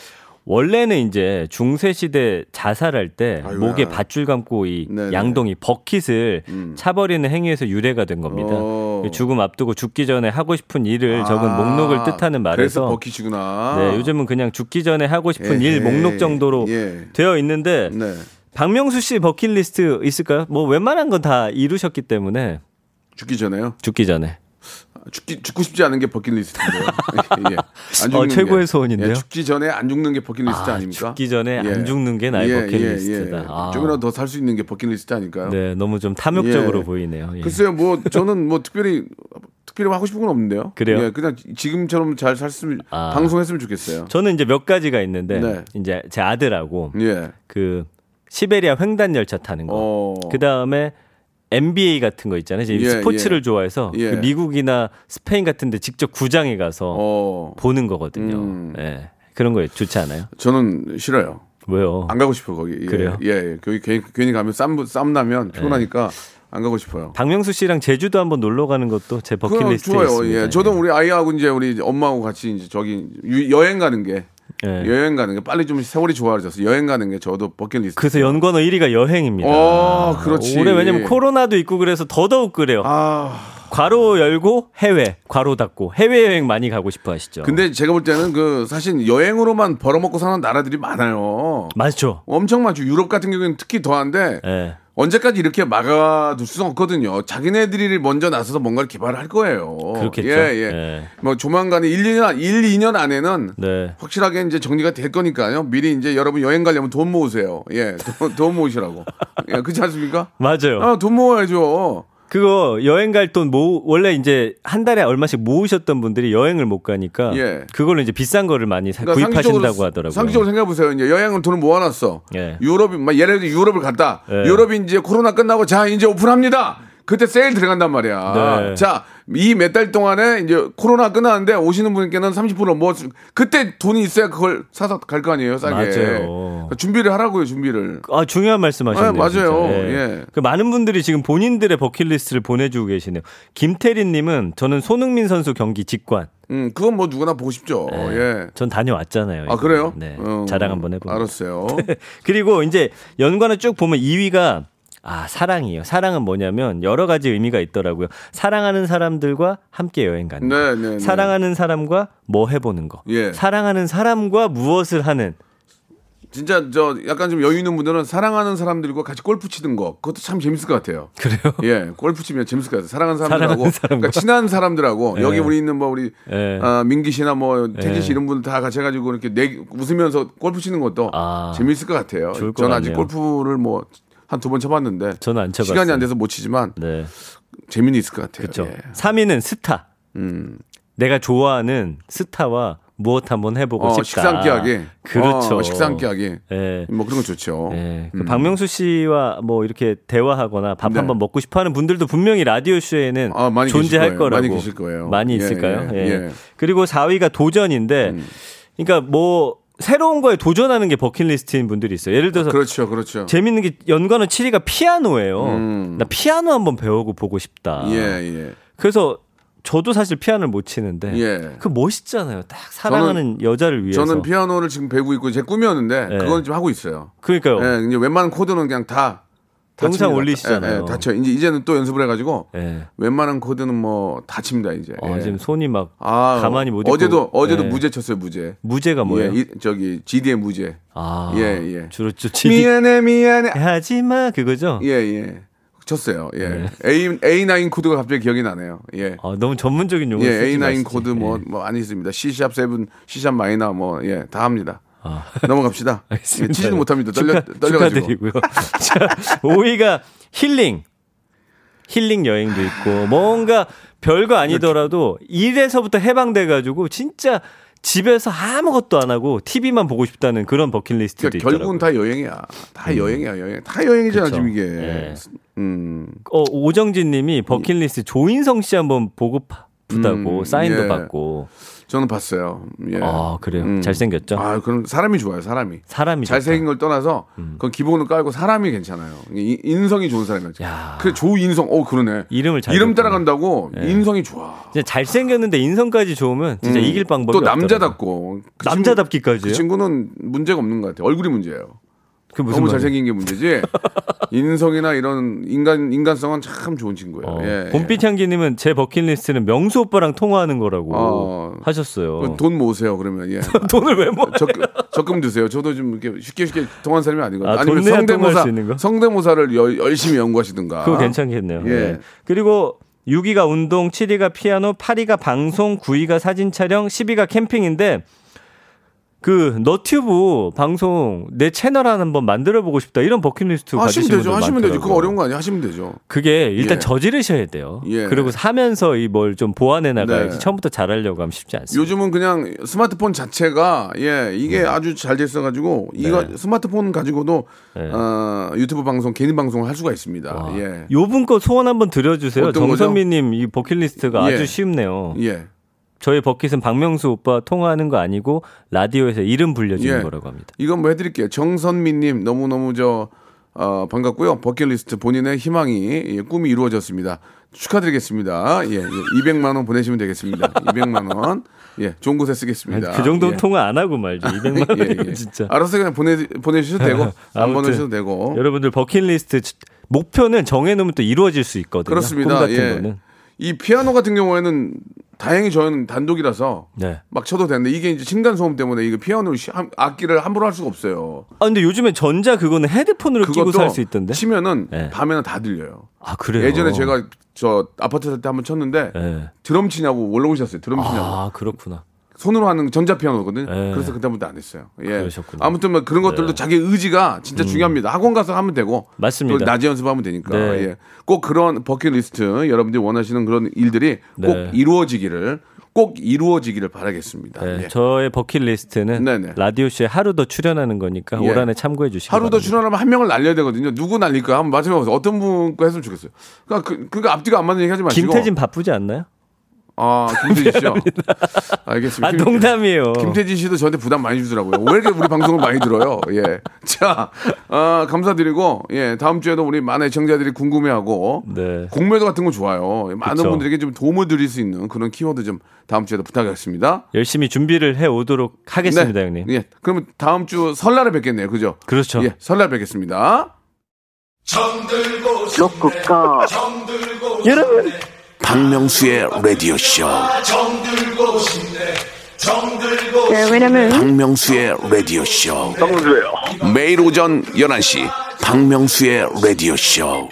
S6: 원래는 이제 중세 시대 자살할 때
S1: 아유야.
S6: 목에 밧줄 감고 이
S1: 네네.
S6: 양동이 버킷을
S1: 음.
S6: 차버리는 행위에서 유래가 된 겁니다.
S1: 어.
S6: 죽음 앞두고 죽기 전에 하고 싶은 일을 적은
S1: 아,
S6: 목록을 뜻하는 말에서
S1: 버킷이구나.
S6: 네, 요즘은 그냥 죽기 전에 하고 싶은
S1: 예,
S6: 일 목록 정도로
S1: 예.
S6: 되어 있는데
S1: 네.
S6: 박명수 씨 버킷리스트 있을까요? 뭐 웬만한 건 다 이루셨기 때문에
S1: 죽기 전에요.
S6: 죽기 전에.
S1: 죽기 죽고 싶지 않은 게 버킷리스트인데요. *laughs* 예. 안
S6: 어,
S1: 죽는
S6: 최고의
S1: 게.
S6: 소원인데요?
S1: 예, 죽기 전에 안 죽는 게 버킷리스트
S6: 아,
S1: 아, 닙니까
S6: 죽기 전에 안 죽는 게 나의 버킷리스트다. 아.
S1: 조금이라도 더 살 수 있는 게 버킷리스트 아닐까요?
S6: 네, 너무 좀 탐욕적으로
S1: 예.
S6: 보이네요. 예.
S1: 글쎄요, 뭐 저는 뭐 특별히 특별히 하고 싶은 건 없는데요.
S6: 그래요?
S1: 예, 그냥 지금처럼 잘 살았으면
S6: 아.
S1: 방송했으면 좋겠어요.
S6: 저는 이제 몇 가지가 있는데
S1: 네.
S6: 이제 제 아들하고
S1: 예.
S6: 그 시베리아 횡단 열차 타는 거.
S1: 어.
S6: 그 다음에 NBA 같은 거 있잖아요. 이제
S1: 예,
S6: 스포츠를
S1: 예.
S6: 좋아해서
S1: 예.
S6: 그 미국이나 스페인 같은 데 직접 구장에 가서
S1: 어.
S6: 보는 거거든요.
S1: 음.
S6: 예. 그런 거 좋지 않아요?
S1: 저는 싫어요.
S6: 왜요?
S1: 안 가고 싶어 거기. 예.
S6: 그래요?
S1: 예. 예. 거기 괜히, 가면 쌈, 쌈 나면 피곤하니까 안 가고 싶어요.
S6: 박명수 씨랑 제주도 한번 놀러 가는 것도 제 버킷리스트에
S1: 좋아요.
S6: 있습니다.
S1: 예. 저도 우리 아이하고 이제 우리 엄마하고 같이 이제 저기 유- 여행 가는 게
S6: 예.
S1: 여행 가는 게 빨리 좀 세월이 좋아져서 여행 가는 게 저도 버킷리스트.
S6: 그래서 연관어 1위가 여행입니다.
S1: 어, 그렇지.
S6: 올해 왜냐면 코로나도 있고 그래서 더더욱 그래요.
S1: 아,
S6: 괄호 열고 해외, 괄호 닫고 해외 여행 많이 가고 싶어 하시죠.
S1: 근데 제가 볼 때는 그 사실 여행으로만 벌어먹고 사는 나라들이 많아요.
S6: 맞죠.
S1: 엄청 많죠. 유럽 같은 경우에는 특히 더한데
S6: 예.
S1: 언제까지 이렇게 막아둘 수는 없거든요. 자기네들이 먼저 나서서 뭔가를 개발할 거예요.
S6: 그렇겠죠.
S1: 예, 예.
S6: 예.
S1: 뭐 조만간에 1, 2년, 1, 2년 안에는
S6: 네.
S1: 확실하게 이제 정리가 될 거니까요. 미리 이제 여러분 여행 가려면 돈 모으세요. 예, 돈, 돈 모으시라고. 예, 그렇지 않습니까? *laughs*
S6: 맞아요.
S1: 아, 돈 모아야죠.
S6: 그거 여행 갈 돈 모 원래 이제 한 달에 얼마씩 모으셨던 분들이 여행을 못 가니까
S1: 예.
S6: 그걸로 이제 비싼 거를 많이 사,
S1: 그러니까
S6: 구입하신다고 하더라고요.
S1: 상식적으로 생각해 보세요. 이제 여행은 돈을 모아놨어.
S6: 예.
S1: 유럽이 막 예를 들어 유럽을 갔다.
S6: 예.
S1: 유럽이 이제 코로나 끝나고 자 이제 오픈합니다. 그때 세일 들어간단 말이야.
S6: 네.
S1: 자, 이 몇 달 동안에 이제 코로나 끝나는데 오시는 분께는 30%뭐 그때 돈이 있어야 그걸 사서 갈 거 아니에요, 싸게.
S6: 맞아요.
S1: 그러니까 준비를 하라고요, 준비를.
S6: 아 중요한 말씀하셨네요.
S1: 아, 맞아요.
S6: 진짜.
S1: 예.
S6: 그 많은 분들이 지금 본인들의 버킷리스트를 보내주고 계시네요. 김태린님은 저는 손흥민 선수 경기 직관.
S1: 음, 그건 뭐 누구나 보고 싶죠. 예.
S6: 전 다녀왔잖아요.
S1: 아, 그래요?
S6: 네.
S1: 어,
S6: 자랑 한번 해보고.
S1: 알았어요. *laughs*
S6: 그리고 이제 연관을 쭉 보면 2위가 아, 사랑이에요. 사랑은 뭐냐면 여러 가지 의미가 있더라고요. 사랑하는 사람들과 함께 여행 가는 거.
S1: 네, 네, 네.
S6: 사랑하는 사람과 뭐 해보는 거.
S1: 예.
S6: 사랑하는 사람과 무엇을 하는.
S1: 진짜 저 약간 좀 여유 있는 분들은 사랑하는 사람들과 같이 골프 치는 거 그것도 참 재밌을 것 같아요.
S6: 그래요?
S1: 예, 골프 치면 재밌을 것 같아요. 사랑하는 사람들하고. 그러니까 친한 사람들하고
S6: 예.
S1: 여기 우리 있는 뭐 우리
S6: 예.
S1: 아, 민기 씨나 뭐 태진 씨
S6: 예.
S1: 이런 분들 다 같이 해가지고 이렇게 내 웃으면서 골프 치는 것도
S6: 아.
S1: 재밌을 것 같아요.
S6: 것
S1: 저는 아직. 골프를 뭐 한 두 번 쳐봤는데
S6: 저는 안 쳐봤어요.
S1: 시간이 안 돼서 못 치지만
S6: 네.
S1: 재미는 있을 것 같아요.
S6: 그렇죠.
S1: 예.
S6: 3위는 스타.
S1: 음.
S6: 내가 좋아하는 스타와 무엇 한번 해보고
S1: 어,
S6: 싶다.
S1: 식상기하기.
S6: 그렇죠.
S1: 어, 식상기하기.
S6: 예.
S1: 뭐 그런 거 좋죠.
S6: 예. 그
S1: 음.
S6: 박명수 씨와 뭐 이렇게 대화하거나 밥
S1: 네.
S6: 한번 먹고 싶어 하는 분들도 분명히 라디오 쇼에는
S1: 아,
S6: 존재할. 거라고
S1: 많이 계실 거예요.
S6: 많이
S1: 예,
S6: 있을까요?
S1: 예,
S6: 예.
S1: 예.
S6: 그리고 4위가 도전인데,
S1: 음.
S6: 그러니까 뭐 새로운 거에 도전하는 게 버킷리스트인 분들이 있어요. 예를 들어서
S1: 그렇죠, 그렇죠.
S6: 재밌는 게 연관어 7위가 피아노예요.
S1: 음.
S6: 나 피아노 한번 배우고 보고 싶다.
S1: 예, 예.
S6: 그래서 저도 사실 피아노를 못 치는데
S1: 예.
S6: 그 멋있잖아요. 딱 사랑하는 여자를 위해서.
S1: 저는 피아노를 지금 배우고 있고 제 꿈이었는데
S6: 예.
S1: 그건 좀 하고 있어요.
S6: 그러니까요.
S1: 예, 웬만한 코드는 그냥 다
S6: 영상. 올리시잖아요.
S1: 예, 예, 다 쳐. 이제 이제는 또 연습을 해가지고
S6: 예.
S1: 웬만한 코드는 뭐 다 칩니다 이제.
S6: 아,
S1: 예.
S6: 지금 손이 막
S1: 아,
S6: 가만히 못.
S1: 어제도 어제도
S6: 예.
S1: 무제 쳤어요 무제.
S6: 무제가 뭐예요?
S1: 예, 이, 저기 GD의 무제.
S6: 아,
S1: 예, 예.
S6: 주로 저 CD
S1: 미안해 미안해.
S6: 하지마 그거죠?
S1: 예, 예. 쳤어요. 예.
S6: 네.
S1: A A9 코드가 갑자기 기억이 나네요. 예.
S6: 아, 너무 전문적인 용어
S1: 예,
S6: 쓰지
S1: A9
S6: 마시지.
S1: 코드 뭐,
S6: 예.
S1: 뭐 많이 있습니다. C샵 7, C샵 마이너 뭐, 예, 다 합니다.
S6: 아.
S1: 넘어갑시다. 예, *laughs*
S6: 알겠습니다.
S1: 치지도 못합니다. 떨려,
S6: 축하,
S1: 떨려가지고.
S6: 축하드리고요. *laughs* 자, 5위가 힐링. 힐링 여행도 있고 뭔가 별거 아니더라도 일에서부터 해방돼가지고 진짜 집에서 아무것도 안 하고 TV만 보고 싶다는 그런 버킷리스트도
S1: 그러니까. 결국은 다 여행이야. 다 여행이야, 여행. 다 여행이잖아,
S6: 그쵸.
S1: 지금 이게.
S6: 예.
S1: 음.
S6: 어, 오정진님이 버킷리스트 조인성 씨 한번 보고 싶다고
S1: 음,
S6: 사인도
S1: 예.
S6: 받고.
S1: 저는 봤어요. 예.
S6: 아 그래요.
S1: 음.
S6: 잘생겼죠.
S1: 아, 그럼 사람이 좋아요, 사람이.
S6: 사람이
S1: 잘생긴
S6: 좋다.
S1: 걸 떠나서
S6: 음.
S1: 그건 기본을 깔고 사람이 괜찮아요. 이- 인성이 좋은 사람이죠.
S6: 야.
S1: 그 조인성, 어 그러네.
S6: 이름을 잘
S1: 이름. 따라간다고
S6: 예.
S1: 인성이 좋아.
S6: 진짜 잘생겼는데 인성까지 좋으면 진짜
S1: 음.
S6: 이길 방법이
S1: 또. 남자답고 그
S6: 남자답기까지요?
S1: 친구, 그 친구는 문제가 없는 것 같아요. 얼굴이 문제예요.
S6: 그 무슨
S1: 너무
S6: 말이에요?
S1: 잘생긴 게 문제지. *laughs* 인성이나 이런 인간 인간성은 참 좋은 친구예요.
S6: 어,
S1: 예.
S6: 봄빛 향기님은 제 버킷리스트는 명수 오빠랑 통화하는 거라고
S1: 어.
S6: 하셨어요.
S1: 그돈 모으세요 그러면 예. *laughs*
S6: 돈을 왜 모아?
S1: 적금, 적금 드세요. 저도 좀 이렇게 쉽게 쉽게 통한 사람이 아니거든요.
S6: 아, 돈 내야
S1: 성대모사? 성대모사를 열, 열심히 연구하시든가.
S6: 그거 괜찮겠네요.
S1: 예.
S6: 네. 그리고 6위가 운동, 7위가 피아노, 8위가 방송, 9위가 사진 촬영, 10위가 캠핑인데 그 너튜브 방송 내 채널 하나 한번 만들어 보고 싶다 이런 버킷리스트
S1: 하시면 되죠. 하시면 되죠. 그거. 어려운 거 아니에요. 하시면 되죠.
S6: 그게 일단
S1: 예.
S6: 저지르셔야 돼요.
S1: 예.
S6: 그리고 하면서 이 뭘 좀 보완해 나가야지
S1: 네.
S6: 처음부터 잘하려고 하면 쉽지 않습니다.
S1: 요즘은 그냥 스마트폰 자체가 예 이게 아주 잘 됐어가지고 이거
S6: 네.
S1: 스마트폰 가지고도
S6: 네.
S1: 어, 유튜브 방송 개인 방송을 할 수가 있습니다.
S6: 와.
S1: 예.
S6: 요분 거 소원 한번
S1: 거죠?
S6: 정선미님 이 버킷리스트가
S1: 예.
S6: 아주 쉽네요.
S1: 예.
S6: 저희 버킷은 박명수 오빠 통화하는 거 아니고 라디오에서 이름 불려주는
S1: 예.
S6: 거라고 합니다.
S1: 이건 뭐 해드릴게요. 정선미님 너무 너무 저 어, 반갑고요. 버킷리스트 본인의 희망이 예, 꿈이 이루어졌습니다. 축하드리겠습니다. 예, 예. 200만 원 보내시면 되겠습니다. 200만 원. 예, 좋은 곳에 쓰겠습니다.
S6: 그 정도는
S1: 예.
S6: 통화 안 하고 말죠. 200만
S1: 예,
S6: 원이면
S1: 예.
S6: 진짜.
S1: 알아서 그냥 보내 보내주셔도 되고 *laughs* 안 보내셔도 되고.
S6: 여러분들 버킷리스트 목표는 정해놓으면 또 이루어질 수 있거든요.
S1: 그렇습니다. 예.
S6: 거는.
S1: 이 피아노 같은 경우에는 다행히 저는 단독이라서
S6: 네.
S1: 막 쳐도 되는데 이게 이제 층간 소음 때문에 이거 피아노 시- 악기를 함부로 할 수가 없어요.
S6: 아 근데 요즘에 전자 그거는 헤드폰으로 끼고 살 수 있던데.
S1: 치면은
S6: 네.
S1: 밤에는 다 들려요.
S6: 아 그래요.
S1: 예전에 제가 저 아파트 살 때 한번 쳤는데
S6: 네.
S1: 드럼 치냐고 올라오셨어요. 드럼 치냐고.
S6: 아 그렇구나.
S1: 손으로 하는 전자 피아노거든요.
S6: 네.
S1: 그래서 그때부터 안 했어요. 예.
S6: 그러셨구나.
S1: 아무튼 뭐 그런 것들도
S6: 네.
S1: 자기 의지가 진짜 중요합니다. 학원 가서 하면 되고
S6: 맞습니다.
S1: 또 낮에 연습하면 되니까.
S6: 네.
S1: 예. 꼭 그런 버킷리스트 여러분들이 원하시는 그런 일들이 꼭
S6: 네.
S1: 이루어지기를 꼭 이루어지기를 바라겠습니다.
S6: 네,
S1: 예.
S6: 저의 버킷리스트는
S1: 네네.
S6: 라디오 쇼에 하루 더 출연하는 거니까
S1: 예.
S6: 올 한해 참고해 주시기
S1: 하루 더
S6: 바랍니다.
S1: 출연하면 한 명을 날려야 되거든요. 누구 날릴까? 한번 맞춰보세요. 어떤 분거 했으면 좋겠어요. 그러니까 그, 그러니까 앞뒤가 안 맞는 얘기 하지 마시고.
S6: 김태진 바쁘지 않나요?
S1: 아, 김태진 씨요? 알겠습니다.
S6: 아
S1: 김-
S6: 농담이에요.
S1: 김태진 씨도 저한테 부담 많이 주더라고요. 왜 이렇게 우리 방송을 많이 들어요? 예. 자, 아, 감사드리고, 예, 다음 주에도 우리 많은 애청자들이 궁금해하고,
S6: 네.
S1: 공매도 같은 거 좋아요. 많은
S6: 그쵸.
S1: 분들에게 좀 도움을 드릴 수 있는 그런 키워드 좀 다음 주에도 부탁하겠습니다.
S6: 열심히 준비를 해 오도록 하겠습니다, 형님.
S1: 예. 그러면 다음 주 설날에 뵙겠네요. 그죠?
S6: 그렇죠.
S1: 예, 설날 뵙겠습니다.
S3: 로쿠꺼
S6: 여러분
S7: 박명수의 라디오 쇼.
S8: 네, 왜냐면
S7: 박명수의 라디오 쇼.
S2: 박명수예요.
S7: 매일 오전 11시 박명수의 라디오 쇼.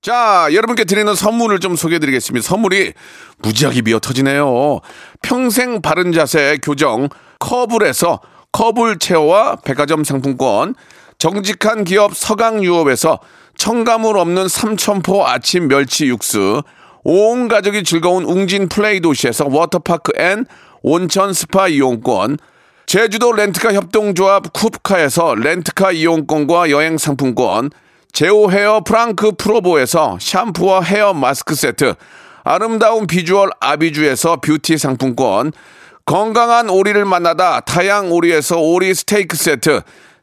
S1: 자, 여러분께 드리는 선물을 좀 소개해 드리겠습니다. 선물이 무지하게 미어 터지네요. 평생 바른 자세 교정 커블에서 커블 체어와 백화점 상품권, 정직한 기업 서강유업에서 첨가물 없는 삼천포 아침 멸치 육수, 온 가족이 즐거운 웅진 플레이 도시에서 워터파크 and 온천 스파 이용권, 제주도 렌트카 협동조합 쿱카에서 렌트카 이용권과 여행 상품권, 제오 헤어 프랑크 프로보에서 샴푸와 헤어 마스크 세트, 아름다운 비주얼 아비주에서 뷰티 상품권, 건강한 오리를 만나다 타양 오리에서 오리 스테이크 세트,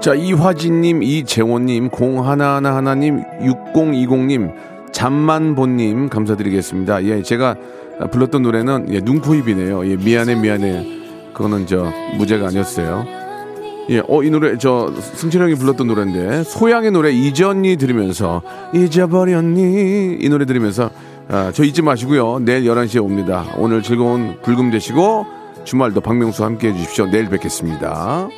S1: 자, 이화진님, 이재원님, 0111님, 6020님, 잠만보님, 감사드리겠습니다. 예, 제가 불렀던 노래는, 예, 눈코입이네요. 예, 미안해, 미안해. 그거는 저, 무죄가 아니었어요. 예, 어, 이 노래, 저, 승철 형이 불렀던 노래인데, 소양의 노래 잊었니 들으면서, 잊어버렸니? 이 노래 들으면서, 아, 저 잊지 마시고요. 내일 11시에 옵니다. 오늘 즐거운 불금 되시고, 주말도 박명수 함께 해주십시오. 내일 뵙겠습니다.